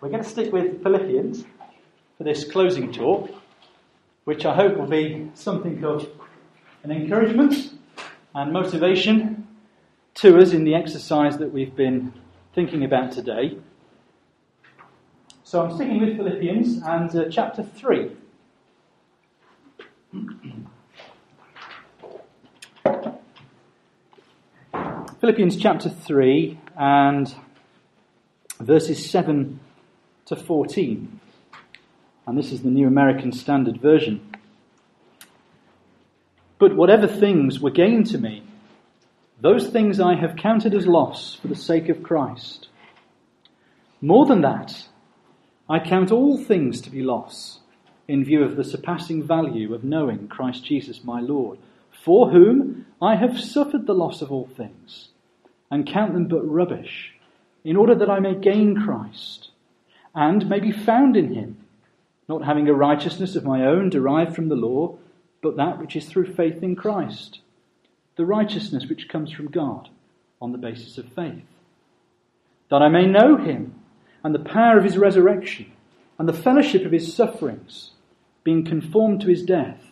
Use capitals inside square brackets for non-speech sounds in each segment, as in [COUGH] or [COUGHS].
We're going to stick with Philippians for this closing talk, which I hope will be something of an encouragement and motivation to us in the exercise that we've been thinking about today. So I'm sticking with Philippians and uh, chapter 3. Philippians chapter 3 and verses 7 to 14. And this is the New American Standard Version. But whatever things were gain to me, those things I have counted as loss for the sake of Christ. More than that, I count all things to be loss in view of the surpassing value of knowing Christ Jesus my Lord for whom I have suffered the loss of all things, and count them but rubbish, in order that I may gain Christ, and may be found in him, not having a righteousness of my own derived from the law, but that which is through faith in Christ, the righteousness which comes from God on the basis of faith, that I may know him and the power of his resurrection and the fellowship of his sufferings, being conformed to his death,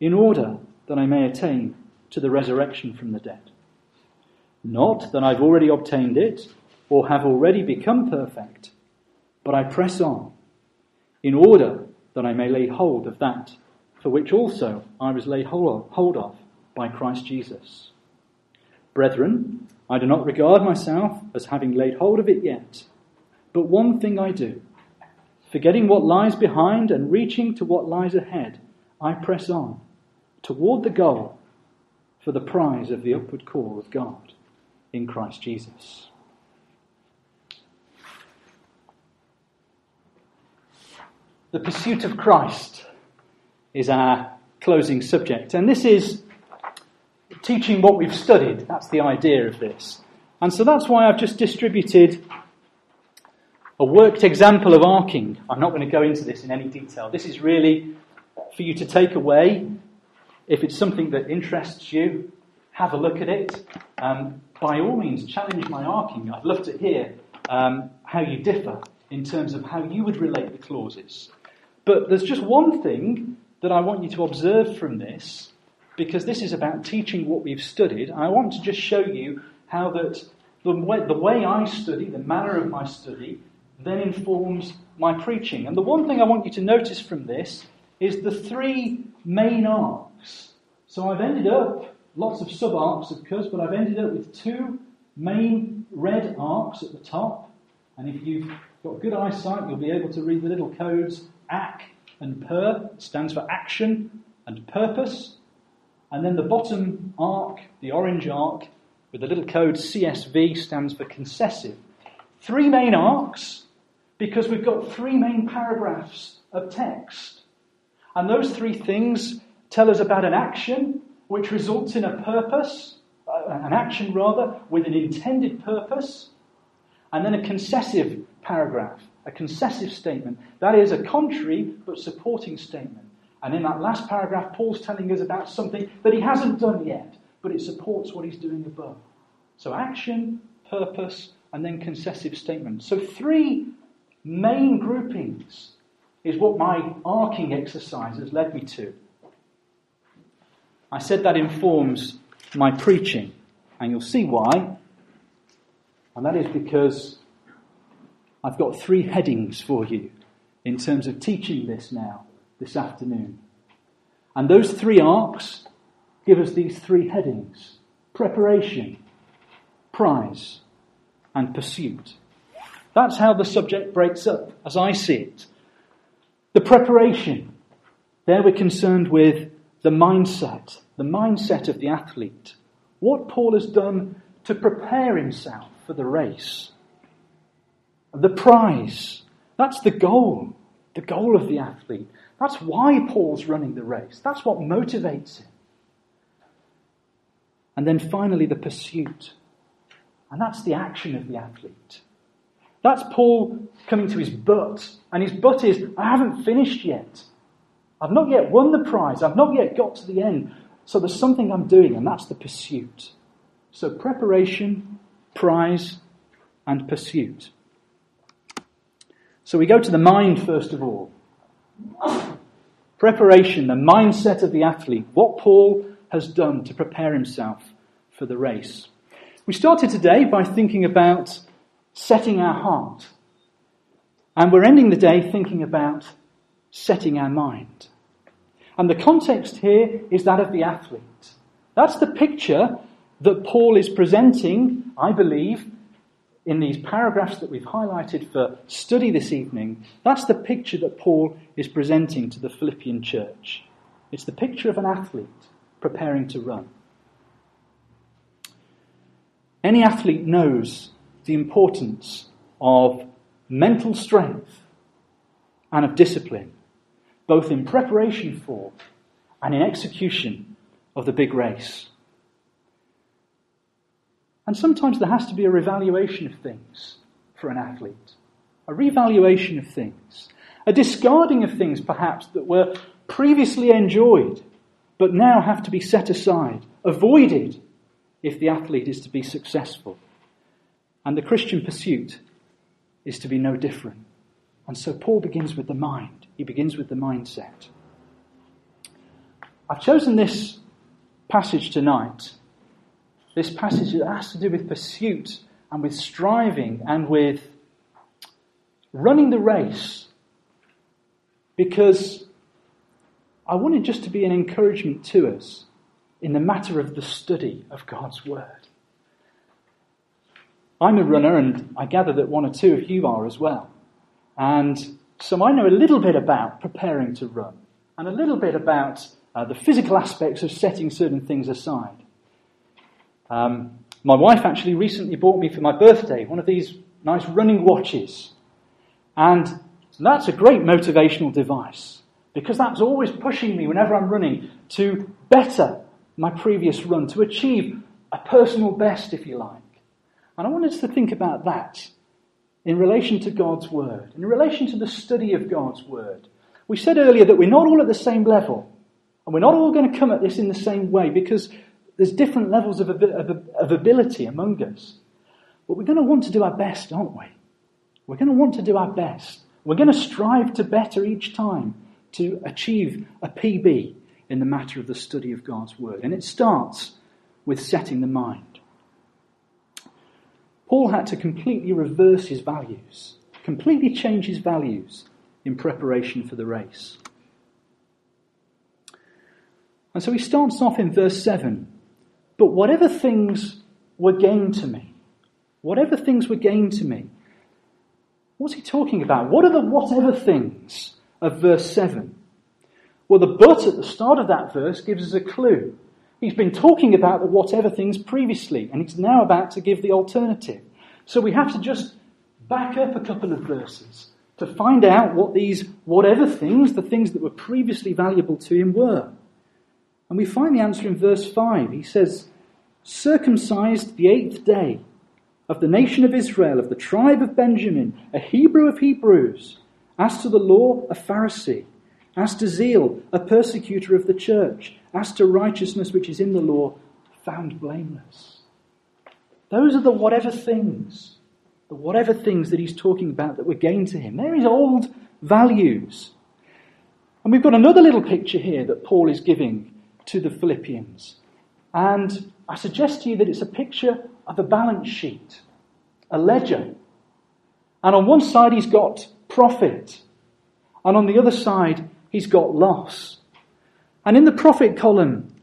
in order that I may attain to the resurrection from the dead. Not that I've already obtained it or have already become perfect, but I press on in order that I may lay hold of that for which also I was laid hold of by Christ Jesus. Brethren, I do not regard myself as having laid hold of it yet, but one thing I do, forgetting what lies behind and reaching to what lies ahead, I press on toward the goal for the prize of the upward call of God in Christ Jesus. The pursuit of Christ is our closing subject, and this is teaching what we've studied. That's the idea of this. And so that's why I've just distributed a worked example of arcing. I'm not going to go into this in any detail. This is really for you to take away if it's something that interests you, have a look at it. Um, by all means, challenge my arcing. I'd love to hear um, how you differ in terms of how you would relate the clauses. But there's just one thing that I want you to observe from this, because this is about teaching what we've studied. I want to just show you how that the way, the way I study, the manner of my study, then informs my preaching. And the one thing I want you to notice from this is the three main arcs so I've ended up, lots of sub arcs of course, but I've ended up with two main red arcs at the top. And if you've got good eyesight, you'll be able to read the little codes AC and PER, stands for action and purpose. And then the bottom arc, the orange arc, with the little code CSV stands for concessive. Three main arcs, because we've got three main paragraphs of text. And those three things tell us about an action which results in a purpose, uh, an action rather, with an intended purpose, and then a concessive paragraph, a concessive statement. That is a contrary but supporting statement. And in that last paragraph, Paul's telling us about something that he hasn't done yet, but it supports what he's doing above. So action, purpose, and then concessive statement. So three main groupings is what my arcing exercise has led me to. I said that informs my preaching, and you'll see why. And that is because I've got three headings for you in terms of teaching this now, this afternoon. And those three arcs give us these three headings preparation, prize, and pursuit. That's how the subject breaks up, as I see it. The preparation, there we're concerned with the mindset, the mindset of the athlete. What Paul has done to prepare himself for the race. The prize. That's the goal. The goal of the athlete. That's why Paul's running the race. That's what motivates him. And then finally, the pursuit. And that's the action of the athlete. That's Paul coming to his but. And his but is, I haven't finished yet. I've not yet won the prize. I've not yet got to the end. So there's something I'm doing, and that's the pursuit. So preparation, prize, and pursuit. So we go to the mind first of all. Preparation, the mindset of the athlete, what Paul has done to prepare himself for the race. We started today by thinking about setting our heart. And we're ending the day thinking about setting our mind. And the context here is that of the athlete. That's the picture that Paul is presenting, I believe, in these paragraphs that we've highlighted for study this evening. That's the picture that Paul is presenting to the Philippian church. It's the picture of an athlete preparing to run. Any athlete knows the importance of mental strength and of discipline, both in preparation for and in execution of the big race. And sometimes there has to be a revaluation of things for an athlete, a revaluation of things, a discarding of things perhaps that were previously enjoyed but now have to be set aside, avoided if the athlete is to be successful. And the Christian pursuit is to be no different. And so Paul begins with the mind, he begins with the mindset. I've chosen this passage tonight, this passage has to do with pursuit and with striving and with running the race, because I want it just to be an encouragement to us in the matter of the study of God's Word. I'm a runner, and I gather that one or two of you are as well. And so I know a little bit about preparing to run, and a little bit about uh, the physical aspects of setting certain things aside. Um, my wife actually recently bought me for my birthday one of these nice running watches. And that's a great motivational device because that's always pushing me whenever I'm running to better my previous run, to achieve a personal best, if you like. And I want us to think about that in relation to God's Word, in relation to the study of God's Word. We said earlier that we're not all at the same level, and we're not all going to come at this in the same way because there's different levels of, of, of ability among us. But we're going to want to do our best, aren't we? We're going to want to do our best. We're going to strive to better each time to achieve a PB in the matter of the study of God's Word. And it starts with setting the mind. Paul had to completely reverse his values, completely change his values in preparation for the race. And so he starts off in verse 7 But whatever things were gained to me, whatever things were gained to me, what's he talking about? What are the whatever things of verse 7? Well, the but at the start of that verse gives us a clue. He's been talking about the whatever things previously, and he's now about to give the alternative. So we have to just back up a couple of verses to find out what these whatever things, the things that were previously valuable to him, were. And we find the answer in verse 5. He says, Circumcised the eighth day of the nation of Israel, of the tribe of Benjamin, a Hebrew of Hebrews, as to the law, a Pharisee as to zeal, a persecutor of the church. As to righteousness which is in the law, found blameless. Those are the whatever things, the whatever things that he's talking about that were gained to him. They're his old values. And we've got another little picture here that Paul is giving to the Philippians. And I suggest to you that it's a picture of a balance sheet, a ledger. And on one side, he's got profit. And on the other side, he's got loss. And in the profit column,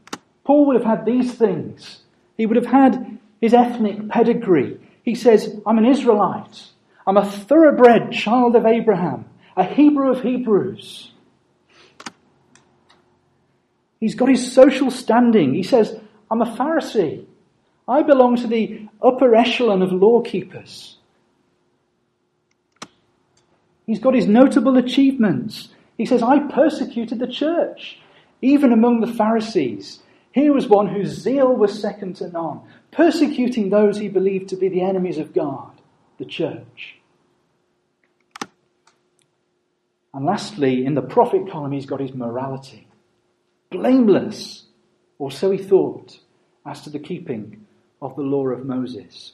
Paul would have had these things. He would have had his ethnic pedigree. He says, I'm an Israelite. I'm a thoroughbred child of Abraham, a Hebrew of Hebrews. He's got his social standing. He says, I'm a Pharisee. I belong to the upper echelon of law keepers. He's got his notable achievements. He says, I persecuted the church, even among the Pharisees. Here was one whose zeal was second to none, persecuting those he believed to be the enemies of God, the church. And lastly, in the profit column, he's got his morality. Blameless, or so he thought, as to the keeping of the law of Moses.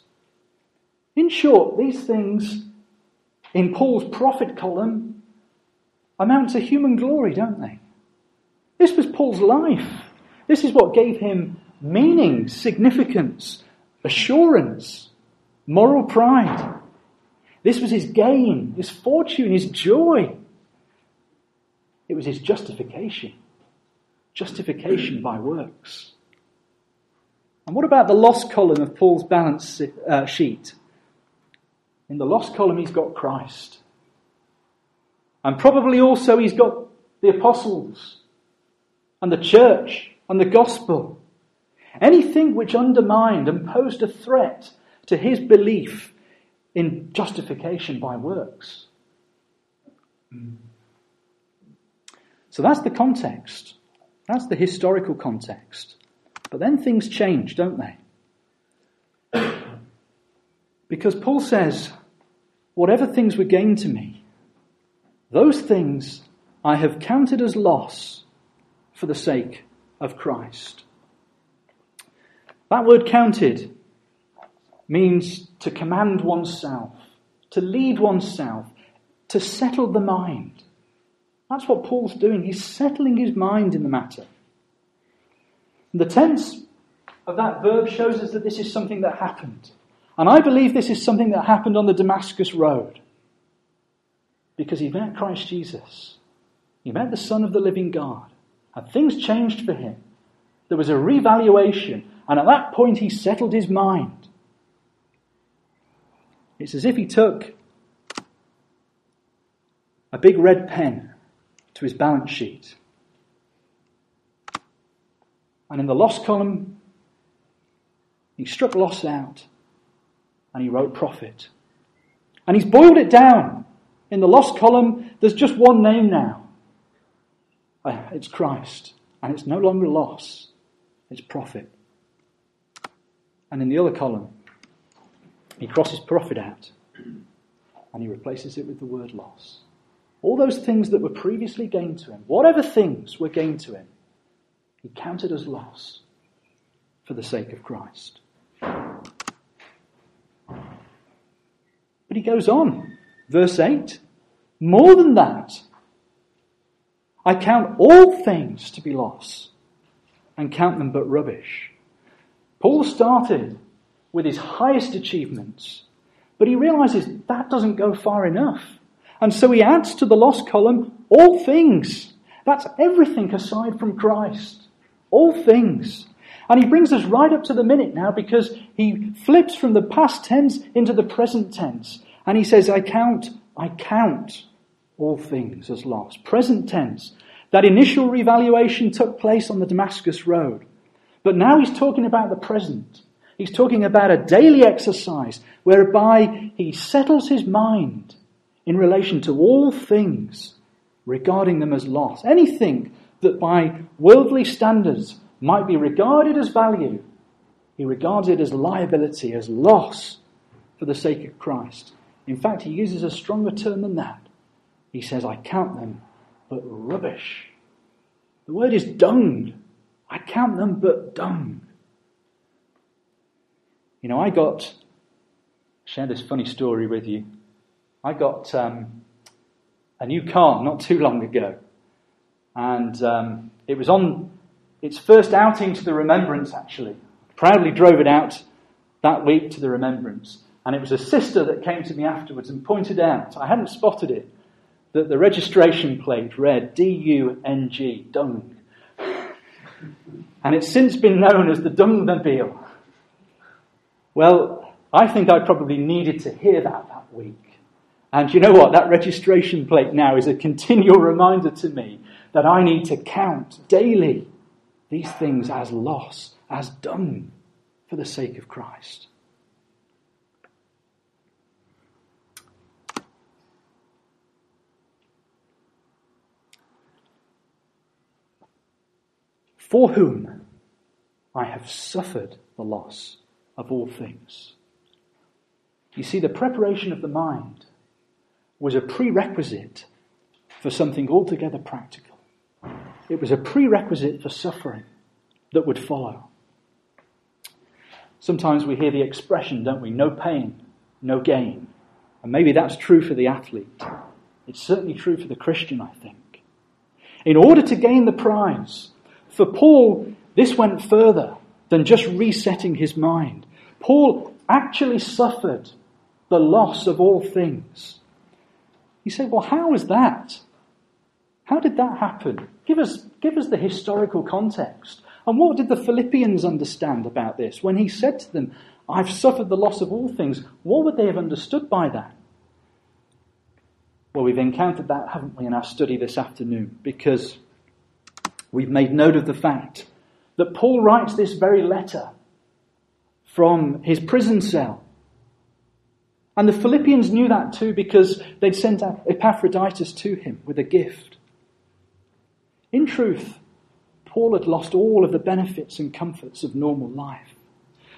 In short, these things in Paul's profit column amount to human glory, don't they? This was Paul's life. This is what gave him meaning, significance, assurance, moral pride. This was his gain, his fortune, his joy. It was his justification. Justification by works. And what about the lost column of Paul's balance uh, sheet? In the lost column, he's got Christ. And probably also he's got the apostles and the church and the gospel. Anything which undermined and posed a threat to his belief in justification by works. So that's the context. That's the historical context. But then things change, don't they? [COUGHS] Because Paul says, whatever things were gained to me, those things I have counted as loss for the sake of Christ. That word counted means to command oneself, to lead oneself, to settle the mind. That's what Paul's doing. He's settling his mind in the matter. The tense of that verb shows us that this is something that happened. And I believe this is something that happened on the Damascus Road. Because he met Christ Jesus. He met the Son of the living God. And things changed for him. There was a revaluation. And at that point, he settled his mind. It's as if he took a big red pen to his balance sheet. And in the loss column, he struck loss out and he wrote profit. And he's boiled it down. In the loss column, there's just one name now. Uh, it's Christ. And it's no longer loss, it's profit. And in the other column, he crosses profit out and he replaces it with the word loss. All those things that were previously gained to him, whatever things were gained to him, he counted as loss for the sake of Christ. But he goes on, verse 8 More than that, I count all things to be loss and count them but rubbish. Paul started with his highest achievements, but he realizes that doesn't go far enough. And so he adds to the lost column all things. That's everything aside from Christ. All things. And he brings us right up to the minute now because he flips from the past tense into the present tense. And he says, I count, I count all things as loss. Present tense. That initial revaluation took place on the Damascus Road. But now he's talking about the present. He's talking about a daily exercise whereby he settles his mind in relation to all things, regarding them as loss. Anything that by worldly standards might be regarded as value, he regards it as liability, as loss for the sake of Christ. In fact, he uses a stronger term than that. He says, I count them but rubbish. The word is dung. I count them but dung. You know, I got, share this funny story with you. I got um, a new car not too long ago. And um, it was on its first outing to the remembrance, actually. Proudly drove it out that week to the remembrance. And it was a sister that came to me afterwards and pointed out, I hadn't spotted it, that the registration plate read D U N G, dung. And it's since been known as the Dungmobile. Well, I think I probably needed to hear that that week. And you know what? That registration plate now is a continual [LAUGHS] reminder to me that I need to count daily these things as loss, as dung, for the sake of Christ. For whom I have suffered the loss of all things. You see, the preparation of the mind was a prerequisite for something altogether practical. It was a prerequisite for suffering that would follow. Sometimes we hear the expression, don't we? No pain, no gain. And maybe that's true for the athlete. It's certainly true for the Christian, I think. In order to gain the prize, for Paul, this went further than just resetting his mind. Paul actually suffered the loss of all things. You say, well, how is that? How did that happen? Give us, give us the historical context. And what did the Philippians understand about this? When he said to them, I've suffered the loss of all things, what would they have understood by that? Well, we've encountered that, haven't we, in our study this afternoon, because we've made note of the fact that Paul writes this very letter from his prison cell. And the Philippians knew that too because they'd sent Epaphroditus to him with a gift. In truth, Paul had lost all of the benefits and comforts of normal life.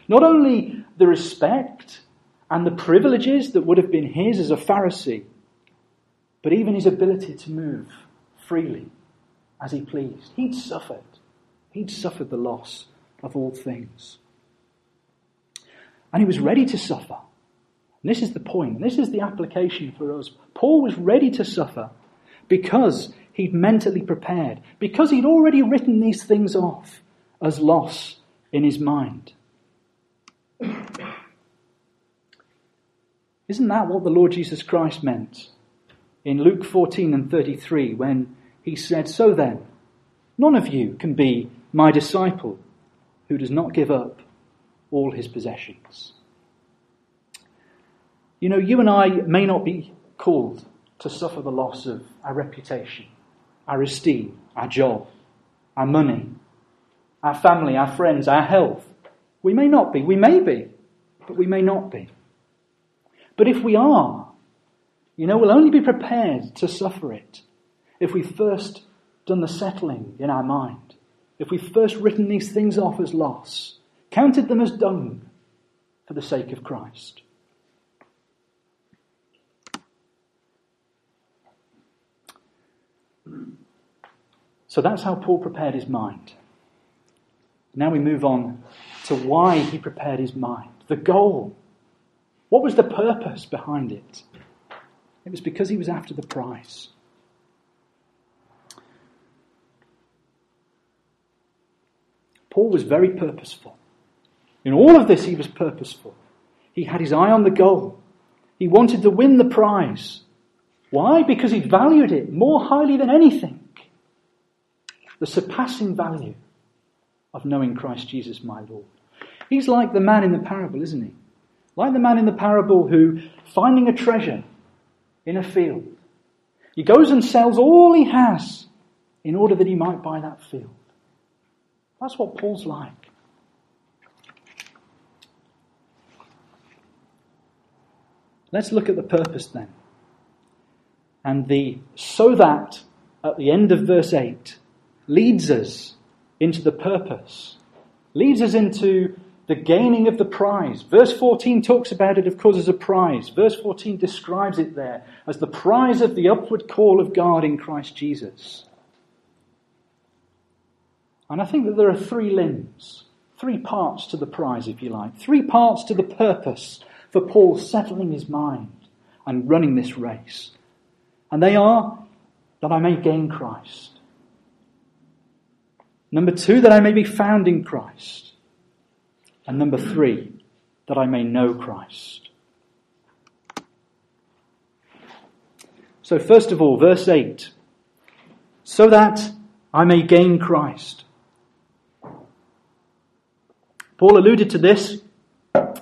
Not only the respect and the privileges that would have been his as a Pharisee, but even his ability to move freely as he pleased. He'd suffered. He'd suffered the loss of all things. And he was ready to suffer. And this is the point. This is the application for us. Paul was ready to suffer because he'd mentally prepared, because he'd already written these things off as loss in his mind. Isn't that what the Lord Jesus Christ meant in Luke 14 and 33 when he said, So then, none of you can be my disciple who does not give up all his possessions? You know, you and I may not be called to suffer the loss of our reputation our esteem, our job, our money, our family, our friends, our health. We may not be. We may be, but we may not be. But if we are, you know, we'll only be prepared to suffer it if we've first done the settling in our mind, if we've first written these things off as loss, counted them as dung for the sake of Christ. So that's how Paul prepared his mind. Now we move on to why he prepared his mind. The goal. What was the purpose behind it? It was because he was after the prize. Paul was very purposeful. In all of this, he was purposeful. He had his eye on the goal. He wanted to win the prize. Why? Because he valued it more highly than anything. The surpassing value of knowing Christ Jesus, my Lord. He's like the man in the parable, isn't he? Like the man in the parable who, finding a treasure in a field, he goes and sells all he has in order that he might buy that field. That's what Paul's like. Let's look at the purpose then. And the so that at the end of verse 8 leads us into the purpose, leads us into the gaining of the prize. Verse 14 talks about it, of course, as a prize. Verse 14 describes it there as the prize of the upward call of God in Christ Jesus. And I think that there are three limbs, three parts to the prize, if you like, three parts to the purpose for Paul settling his mind and running this race. And they are that I may gain Christ. Number two, that I may be found in Christ. And number three, that I may know Christ. So, first of all, verse 8 so that I may gain Christ. Paul alluded to this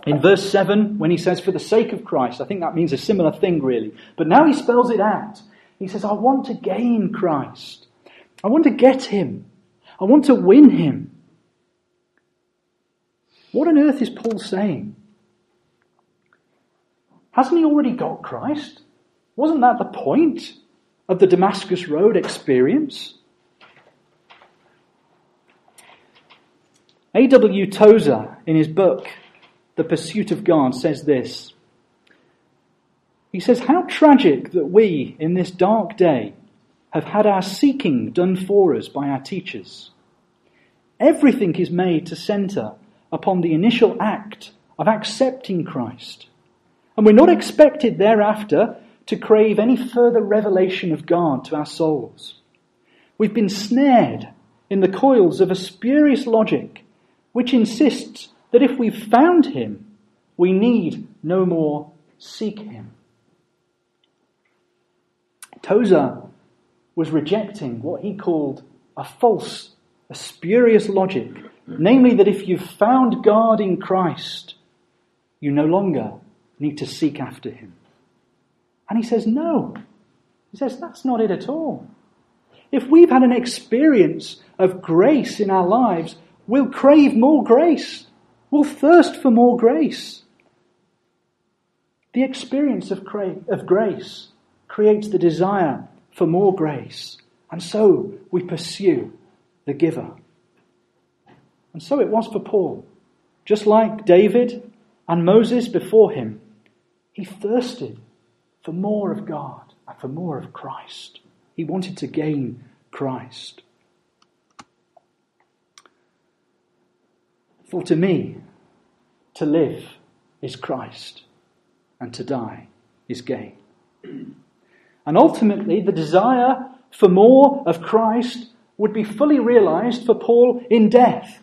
in verse 7 when he says, for the sake of Christ. I think that means a similar thing, really. But now he spells it out. He says, I want to gain Christ. I want to get him. I want to win him. What on earth is Paul saying? Hasn't he already got Christ? Wasn't that the point of the Damascus Road experience? A.W. Tozer, in his book, The Pursuit of God, says this. He says, How tragic that we, in this dark day, have had our seeking done for us by our teachers. Everything is made to center upon the initial act of accepting Christ. And we're not expected thereafter to crave any further revelation of God to our souls. We've been snared in the coils of a spurious logic which insists that if we've found Him, we need no more seek Him. Tozer was rejecting what he called a false, a spurious logic, namely that if you've found God in Christ, you no longer need to seek after Him. And he says, no. He says, that's not it at all. If we've had an experience of grace in our lives, we'll crave more grace. We'll thirst for more grace. The experience of, cra- of grace creates the desire for more grace. And so we pursue the giver. And so it was for Paul. Just like David and Moses before him, he thirsted for more of God and for more of Christ. He wanted to gain Christ. For to me, to live is Christ, and to die is gain. And ultimately, the desire for more of Christ would be fully realized for Paul in death.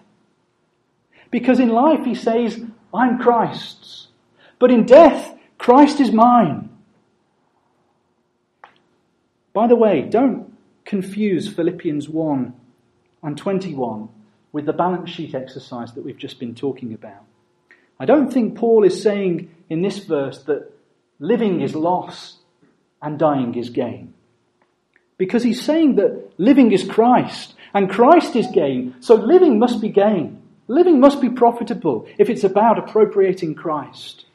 Because in life he says, I'm Christ's. But in death, Christ is mine. By the way, don't confuse Philippians 1 and 21 with the balance sheet exercise that we've just been talking about. I don't think Paul is saying in this verse that living is loss and dying is gain. Because he's saying that living is Christ and Christ is gain, so living must be gain. Living must be profitable if it's about appropriating Christ.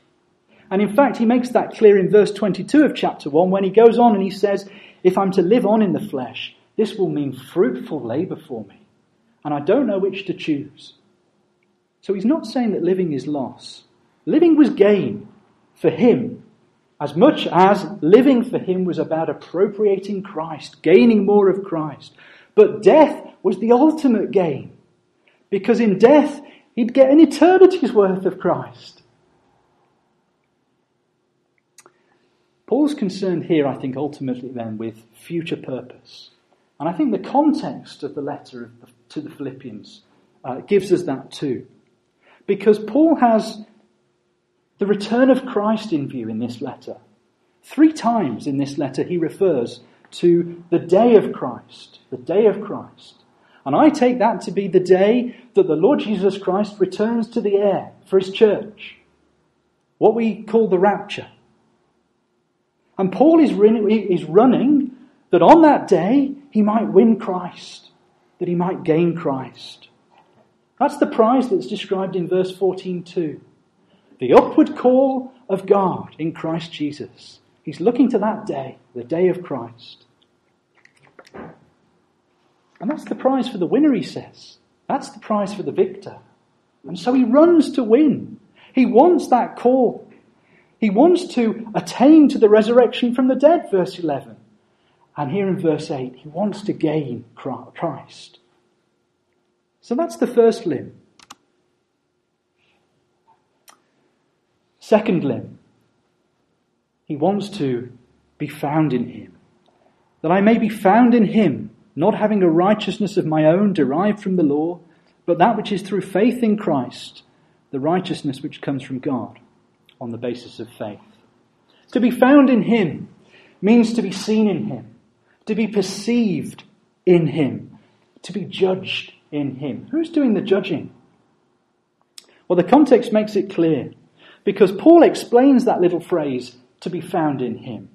And in fact, he makes that clear in verse 22 of chapter 1 when he goes on and he says, If I'm to live on in the flesh, this will mean fruitful labour for me. And I don't know which to choose. So he's not saying that living is loss. Living was gain for him as much as living for him was about appropriating Christ, gaining more of Christ. But death was the ultimate gain. Because in death, he'd get an eternity's worth of Christ. Paul's concerned here, I think, ultimately then with future purpose. And I think the context of the letter to the Philippians uh, gives us that too. Because Paul has the return of Christ in view in this letter. Three times in this letter he refers to the day of Christ, the day of Christ. And I take that to be the day that the Lord Jesus Christ returns to the air for his church. What we call the rapture. And Paul is running that on that day he might win Christ, that he might gain Christ. That's the prize that's described in verse 14 too. The upward call of God in Christ Jesus. He's looking to that day, the day of Christ. And that's the prize for the winner, he says. That's the prize for the victor. And so he runs to win. He wants that call. He wants to attain to the resurrection from the dead, verse 11. And here in verse 8, he wants to gain Christ. So that's the first limb. Second limb. He wants to be found in him. That I may be found in him, not having a righteousness of my own derived from the law, but that which is through faith in Christ, the righteousness which comes from God on the basis of faith. To be found in him means to be seen in him, to be perceived in him, to be judged in him. Who's doing the judging? Well, the context makes it clear. Because Paul explains that little phrase, to be found in him.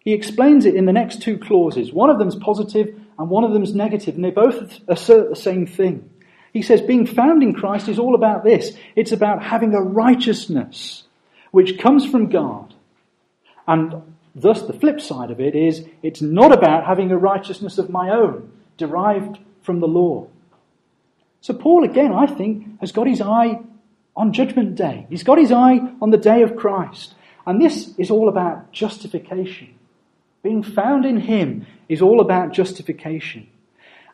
He explains it in the next two clauses. One of them's positive and one of them's negative, and they both assert the same thing. He says, being found in Christ is all about this. It's about having a righteousness which comes from God. And thus, the flip side of it is, it's not about having a righteousness of my own, derived from the law. So, Paul, again, I think, has got his eye on Judgment Day. He's got his eye on the day of Christ. And this is all about justification. Being found in Him is all about justification.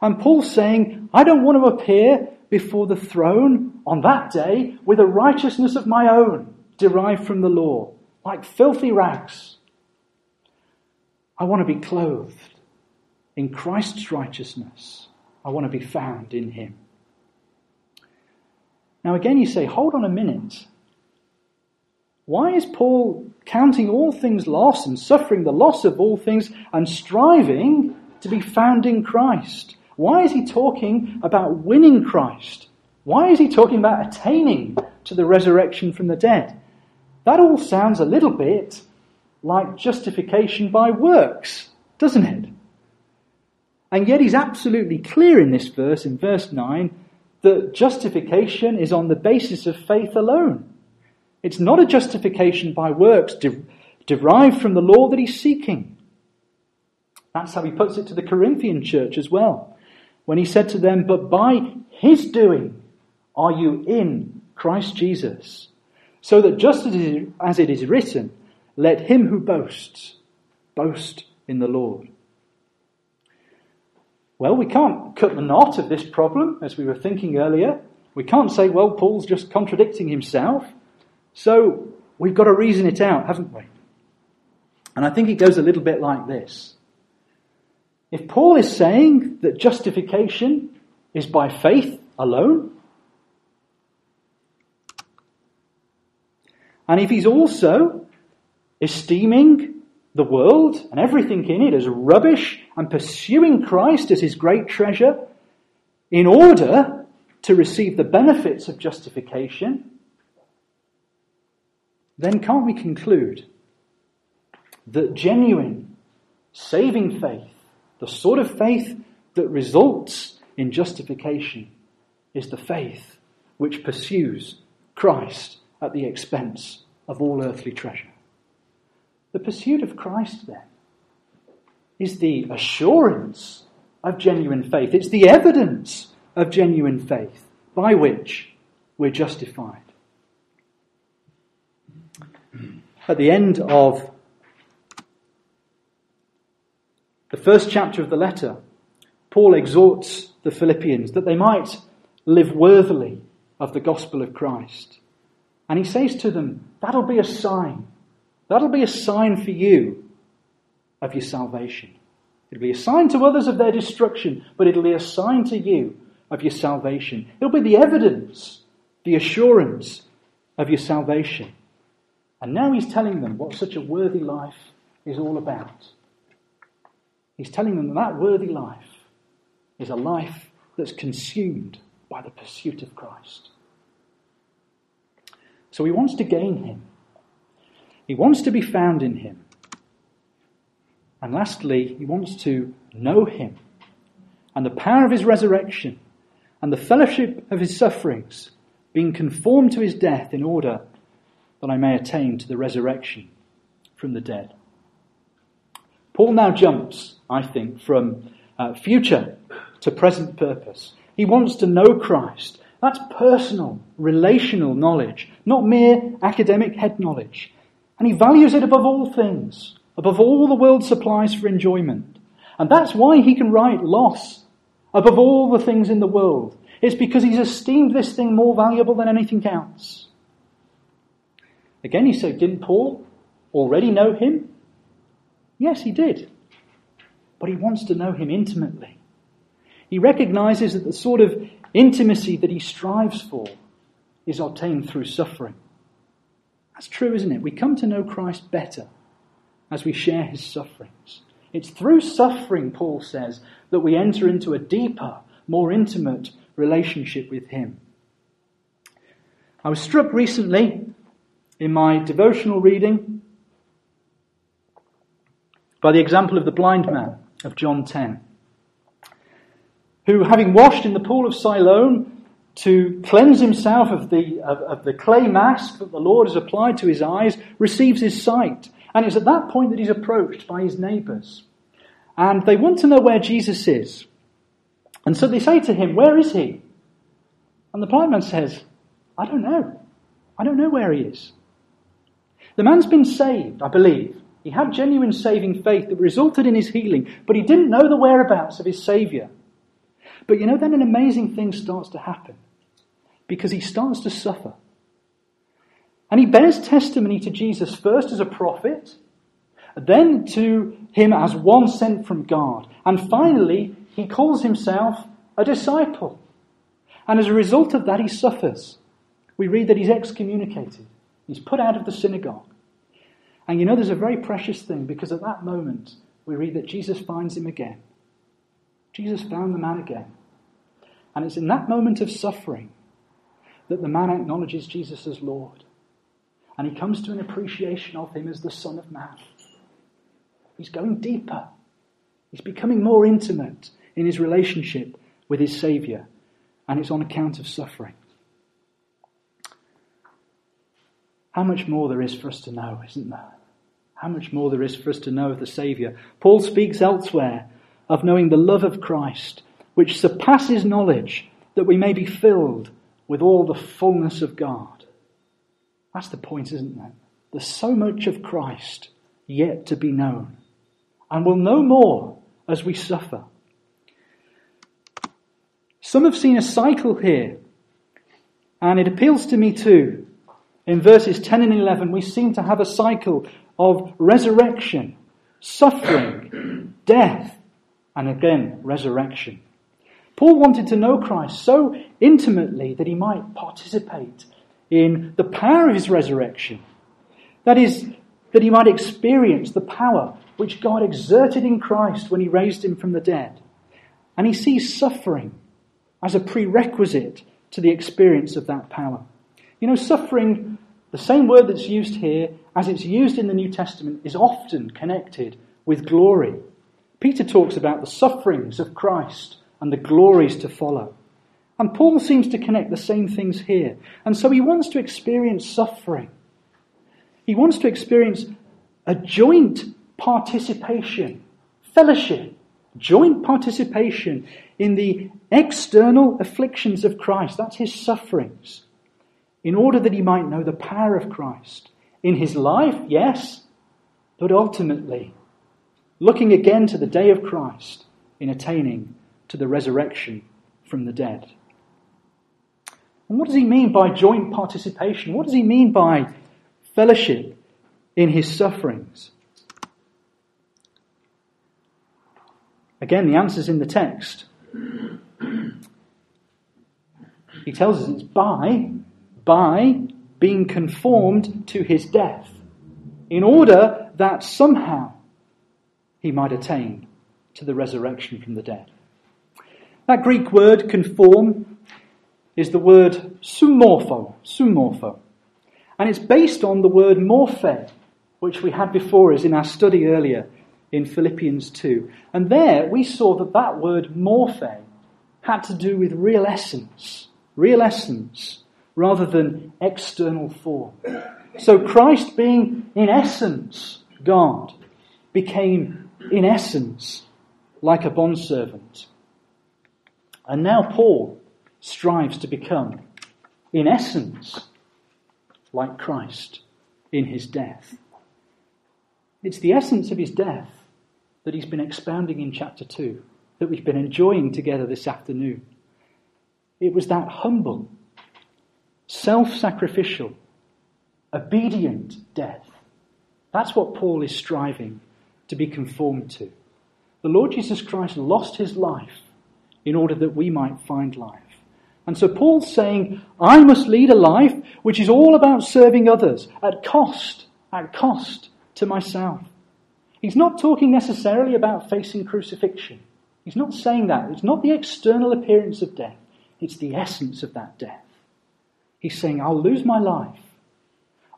And Paul's saying, I don't want to appear before the throne on that day with a righteousness of my own derived from the law. like filthy rags. I want to be clothed in Christ's righteousness. I want to be found in Him. Now, again, you say, hold on a minute. Why is Paul counting all things lost and suffering the loss of all things and striving to be found in Christ? Why is he talking about winning Christ? Why is he talking about attaining to the resurrection from the dead? That all sounds a little bit like justification by works, doesn't it? And yet he's absolutely clear in this verse, in verse 9, that justification is on the basis of faith alone. It's not a justification by works de- derived from the law that he's seeking. That's how he puts it to the Corinthian church as well. When he said to them, But by his doing are you in Christ Jesus. So that just as it is written, let him who boasts boast in the Lord. Well, we can't cut the knot of this problem, as we were thinking earlier. We can't say, well, Paul's just contradicting himself. So we've got to reason it out, haven't we? And I think it goes a little bit like this. If Paul is saying that justification is by faith alone, and if he's also esteeming the world and everything in it as rubbish and pursuing Christ as his great treasure in order to receive the benefits of justification, then can't we conclude that genuine, saving faith, the sort of faith that results in justification, is the faith which pursues Christ at the expense of all earthly treasure? The pursuit of Christ, then, is the assurance of genuine faith. It's the evidence of genuine faith by which we're justified. At the end of the first chapter of the letter, Paul exhorts the Philippians that they might live worthily of the gospel of Christ. And he says to them, That'll be a sign That'll be a sign for you of your salvation. It'll be a sign to others of their destruction, but it'll be a sign to you of your salvation. It'll be the evidence, the assurance of your salvation. And now he's telling them what such a worthy life is all about. He's telling them that, that worthy life is a life that's consumed by the pursuit of Christ. So he wants to gain him. He wants to be found in him. And lastly, he wants to know him and the power of his resurrection and the fellowship of his sufferings, being conformed to his death in order that I may attain to the resurrection from the dead. Paul now jumps, I think, from uh, future to present purpose. He wants to know Christ. That's personal, relational knowledge, not mere academic head knowledge. And he values it above all things, above all the world supplies for enjoyment. And that's why he can write loss above all the things in the world. It's because he's esteemed this thing more valuable than anything else. Again, he said, didn't Paul already know him? Yes, he did. But he wants to know him intimately. He recognizes that the sort of intimacy that he strives for is obtained through suffering. That's true, isn't it? We come to know Christ better as we share his sufferings. It's through suffering, Paul says, that we enter into a deeper, more intimate relationship with him. I was struck recently in my devotional reading by the example of the blind man of John 10, who, having washed in the pool of Siloam, to cleanse himself of the, of, of, the clay mask that the Lord has applied to his eyes, receives his sight. And it's at that point that he's approached by his neighbours. And they want to know where Jesus is. And so they say to him, Where is he? And the blind man says, I don't know. I don't know where he is. The man's been saved, I believe. He had genuine saving faith that resulted in his healing, but he didn't know the whereabouts of his Saviour. But you know, then an amazing thing starts to happen because he starts to suffer. And he bears testimony to Jesus first as a prophet, then to him as one sent from God, and finally, he calls himself a disciple. And as a result of that, he suffers. We read that he's excommunicated, he's put out of the synagogue. And you know, there's a very precious thing because at that moment, we read that Jesus finds him again. Jesus found the man again. And it's in that moment of suffering that the man acknowledges Jesus as Lord. And he comes to an appreciation of him as the Son of Man. He's going deeper. He's becoming more intimate in his relationship with his Saviour. And it's on account of suffering. How much more there is for us to know, isn't there? How much more there is for us to know of the Saviour. Paul speaks elsewhere of knowing the love of Christ, which surpasses knowledge, that we may be filled with all the fullness of God. That's the point, isn't it? There's so much of Christ yet to be known. And we'll know more as we suffer. Some have seen a cycle here, and it appeals to me too. In verses 10 and 11, we seem to have a cycle of resurrection, suffering, death, and again, resurrection. Paul wanted to know Christ so intimately that he might participate in the power of his resurrection. That is, that he might experience the power which God exerted in Christ when he raised him from the dead. And he sees suffering as a prerequisite to the experience of that power. You know, suffering, the same word that's used here as it's used in the New Testament, is often connected with glory. Peter talks about the sufferings of Christ and the glories to follow. And Paul seems to connect the same things here. And so he wants to experience suffering. He wants to experience a joint participation, fellowship, joint participation in the external afflictions of Christ. That's his sufferings. In order that he might know the power of Christ in his life, yes, but ultimately, looking again to the day of Christ in attaining to the resurrection from the dead. And what does he mean by joint participation? What does he mean by fellowship in his sufferings? Again, the answer's in the text. He tells us it's by, by being conformed to his death, in order that somehow he might attain to the resurrection from the dead. That Greek word conform is the word sumorpho, sumorpho. And it's based on the word morphe, which we had before us in our study earlier in Philippians 2. And there we saw that that word morphe had to do with real essence, real essence, rather than external form. So Christ being in essence God became in essence like a bondservant. And now Paul strives to become, in essence, like Christ in his death. It's the essence of his death that he's been expounding in chapter 2, that we've been enjoying together this afternoon. It was that humble, self sacrificial, obedient death. That's what Paul is striving to be conformed to. The Lord Jesus Christ lost his life in order that we might find life. And so Paul's saying, I must lead a life which is all about serving others at cost, at cost to myself. He's not talking necessarily about facing crucifixion. He's not saying that. It's not the external appearance of death, it's the essence of that death. He's saying, I'll lose my life.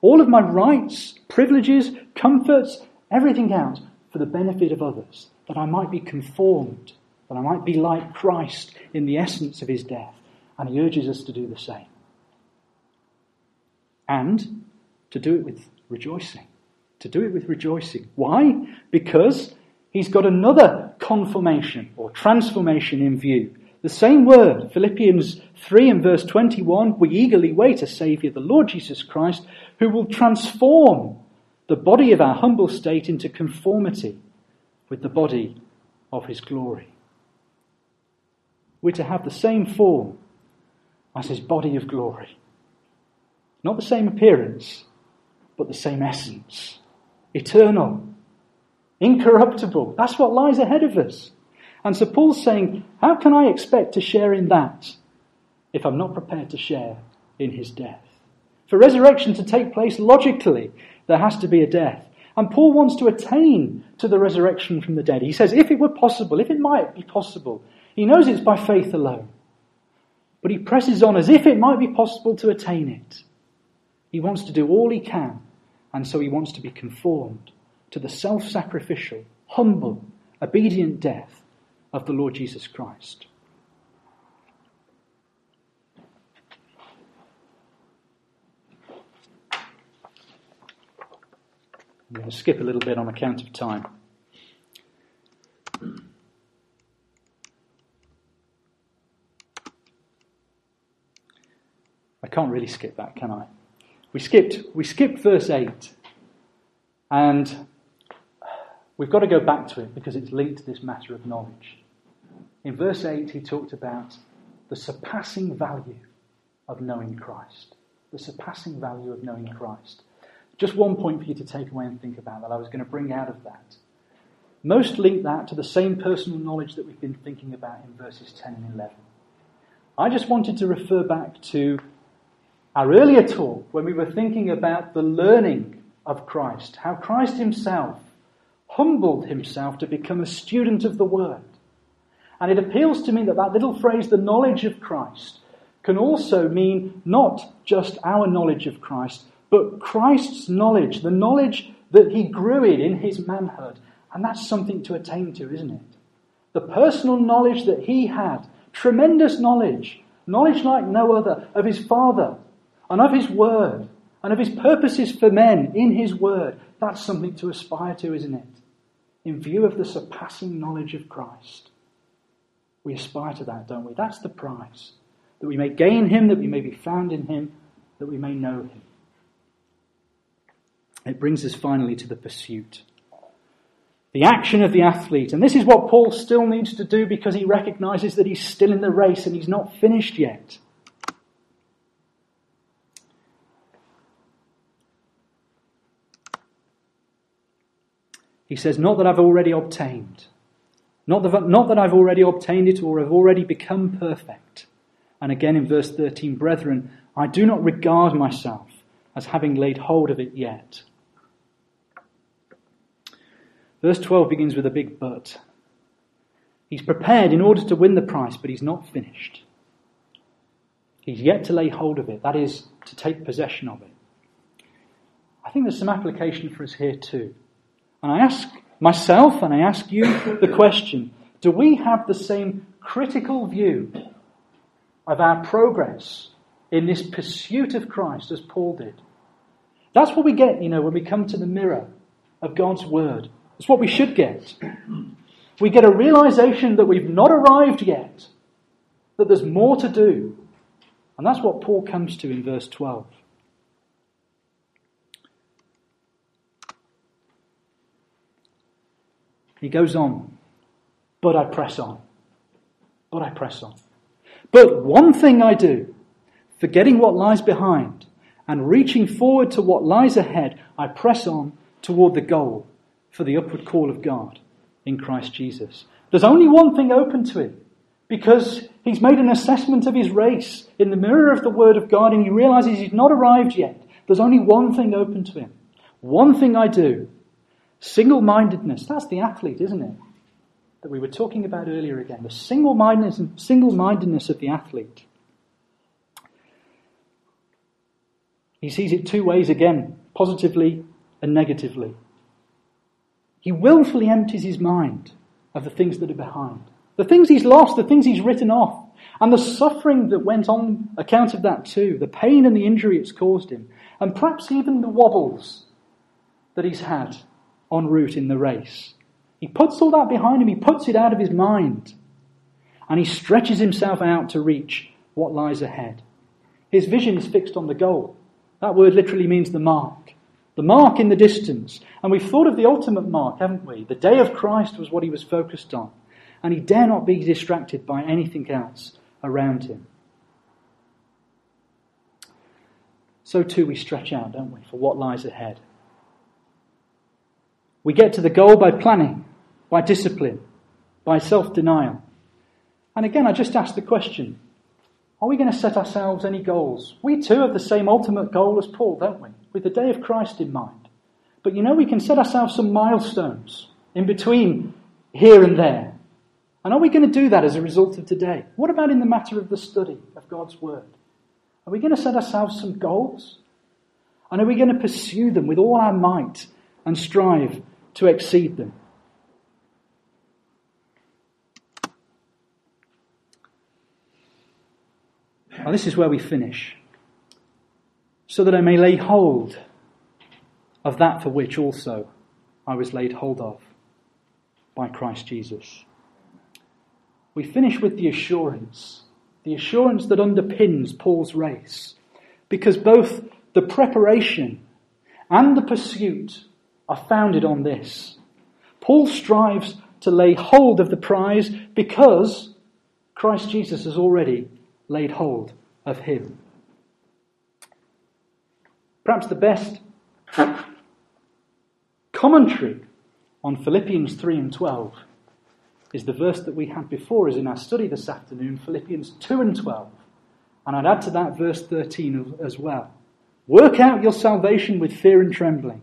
All of my rights, privileges, comforts, everything else for the benefit of others, that I might be conformed, that I might be like Christ in the essence of his death. And he urges us to do the same. And to do it with rejoicing to do it with rejoicing. Why? Because he's got another conformation or transformation in view. The same word, Philippians 3 and verse 21, we eagerly wait a Saviour, the Lord Jesus Christ, who will transform the body of our humble state into conformity with the body of his glory. We're to have the same form as his body of glory. Not the same appearance, but the same essence. Eternal, incorruptible. That's what lies ahead of us. And so Paul's saying, How can I expect to share in that if I'm not prepared to share in his death? For resurrection to take place logically, there has to be a death. And Paul wants to attain to the resurrection from the dead. He says, if it were possible, if it might be possible, he knows it's by faith alone. But he presses on as if it might be possible to attain it. He wants to do all he can, and so he wants to be conformed to the self sacrificial, humble, obedient death of the Lord Jesus Christ. I'm going to skip a little bit on account of time. I can't really skip that, can I? We skipped, we skipped verse 8, and we've got to go back to it because it's linked to this matter of knowledge. In verse 8, he talked about the surpassing value of knowing Christ. The surpassing value of knowing Christ. Just one point for you to take away and think about that I was going to bring out of that. Most link that to the same personal knowledge that we've been thinking about in verses 10 and 11. I just wanted to refer back to our earlier talk when we were thinking about the learning of Christ, how Christ himself humbled himself to become a student of the Word. And it appeals to me that that little phrase, the knowledge of Christ, can also mean not just our knowledge of Christ, but Christ's knowledge, the knowledge that he grew in in his manhood. And that's something to attain to, isn't it? The personal knowledge that he had, tremendous knowledge, knowledge like no other, of his Father and of his Word and of his purposes for men in his Word. That's something to aspire to, isn't it? In view of the surpassing knowledge of Christ. We aspire to that, don't we? That's the prize. That we may gain him, that we may be found in him, that we may know him. It brings us finally to the pursuit. The action of the athlete. And this is what Paul still needs to do because he recognizes that he's still in the race and he's not finished yet. He says, Not that I've already obtained. Not that, not that I've already obtained it or have already become perfect. And again in verse 13, Brethren, I do not regard myself as having laid hold of it yet. Verse 12 begins with a big but. He's prepared in order to win the prize, but he's not finished. He's yet to lay hold of it, that is, to take possession of it. I think there's some application for us here too. And I ask myself and I ask you the question do we have the same critical view of our progress in this pursuit of Christ as Paul did? That's what we get, you know, when we come to the mirror of God's Word it's what we should get. We get a realization that we've not arrived yet, that there's more to do. And that's what Paul comes to in verse 12. He goes on, but I press on. But I press on. But one thing I do, forgetting what lies behind and reaching forward to what lies ahead, I press on toward the goal for the upward call of God in Christ Jesus. There's only one thing open to him because he's made an assessment of his race in the mirror of the Word of God and he realizes he's not arrived yet. There's only one thing open to him. One thing I do. Single mindedness. That's the athlete, isn't it? That we were talking about earlier again. The single mindedness of the athlete. He sees it two ways again positively and negatively. He willfully empties his mind of the things that are behind. The things he's lost, the things he's written off, and the suffering that went on account of that too, the pain and the injury it's caused him, and perhaps even the wobbles that he's had en route in the race. He puts all that behind him, he puts it out of his mind, and he stretches himself out to reach what lies ahead. His vision is fixed on the goal. That word literally means the mark. The mark in the distance. And we've thought of the ultimate mark, haven't we? The day of Christ was what he was focused on. And he dare not be distracted by anything else around him. so too we stretch out, don't we, for what lies ahead. We get to the goal by planning, by discipline, by self denial. And again, I just ask the question are we going to set ourselves any goals? We too have the same ultimate goal as Paul, don't we? With the day of Christ in mind. But you know, we can set ourselves some milestones in between here and there. And are we going to do that as a result of today? What about in the matter of the study of God's Word? Are we going to set ourselves some goals? And are we going to pursue them with all our might and strive to exceed them? Now, this is where we finish. So that I may lay hold of that for which also I was laid hold of by Christ Jesus. We finish with the assurance, the assurance that underpins Paul's race, because both the preparation and the pursuit are founded on this. Paul strives to lay hold of the prize because Christ Jesus has already laid hold of him. Perhaps the best commentary on Philippians 3 and 12 is the verse that we had before us in our study this afternoon, Philippians 2 and 12. And I'd add to that verse 13 as well. Work out your salvation with fear and trembling,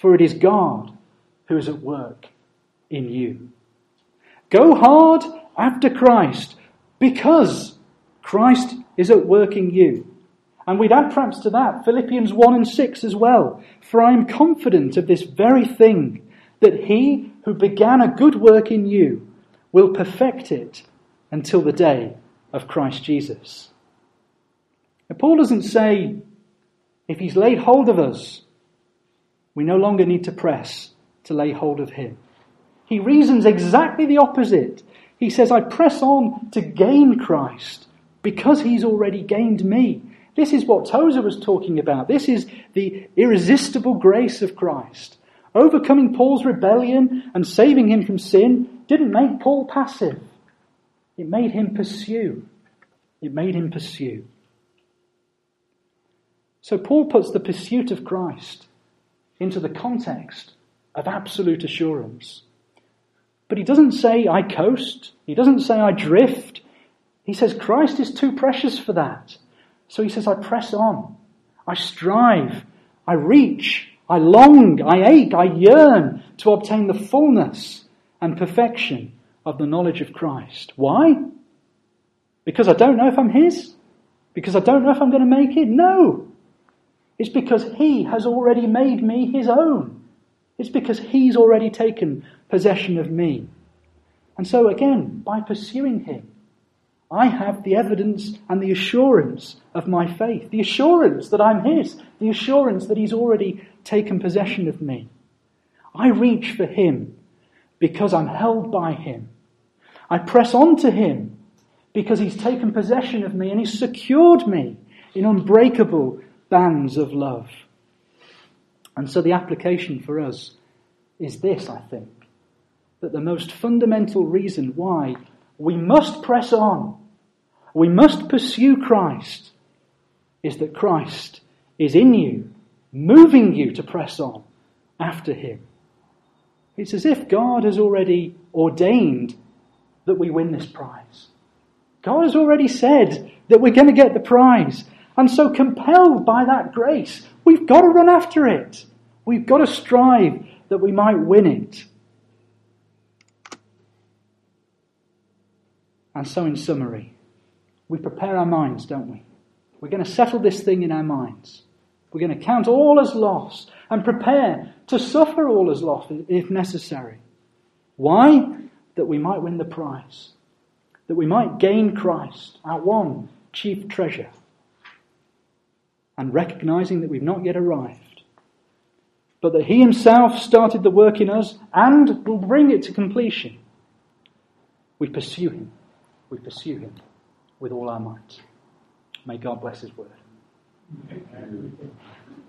for it is God who is at work in you. Go hard after Christ because Christ is at work in you. And we'd add perhaps to that Philippians 1 and 6 as well. For I am confident of this very thing, that he who began a good work in you will perfect it until the day of Christ Jesus. Now, Paul doesn't say, if he's laid hold of us, we no longer need to press to lay hold of him. He reasons exactly the opposite. He says, I press on to gain Christ because he's already gained me. This is what Tozer was talking about. This is the irresistible grace of Christ. Overcoming Paul's rebellion and saving him from sin didn't make Paul passive. It made him pursue. It made him pursue. So Paul puts the pursuit of Christ into the context of absolute assurance. But he doesn't say, I coast. He doesn't say, I drift. He says Christ is too precious for that. So he says, I press on. I strive. I reach. I long. I ache. I yearn to obtain the fullness and perfection of the knowledge of Christ. Why? Because I don't know if I'm His? Because I don't know if I'm going to make it? No. It's because He has already made me His own. It's because He's already taken possession of me. And so, again, by pursuing Him, I have the evidence and the assurance of my faith, the assurance that I'm His, the assurance that He's already taken possession of me. I reach for Him because I'm held by Him. I press on to Him because He's taken possession of me and He's secured me in unbreakable bands of love. And so the application for us is this, I think, that the most fundamental reason why we must press on we must pursue Christ is that Christ is in you, moving you to press on after Him. It's as if God has already ordained that we win this prize. God has already said that we're going to get the prize. And so, compelled by that grace, we've got to run after it. We've got to strive that we might win it. And so, in summary, we prepare our minds, don't we? We're going to settle this thing in our minds. We're going to count all as loss and prepare to suffer all as loss if necessary. Why? That we might win the prize. That we might gain Christ, our one chief treasure. And recognizing that we've not yet arrived. But that He Himself started the work in us and will bring it to completion. We pursue Him. We pursue Him with all our might. May God bless His word. Amen.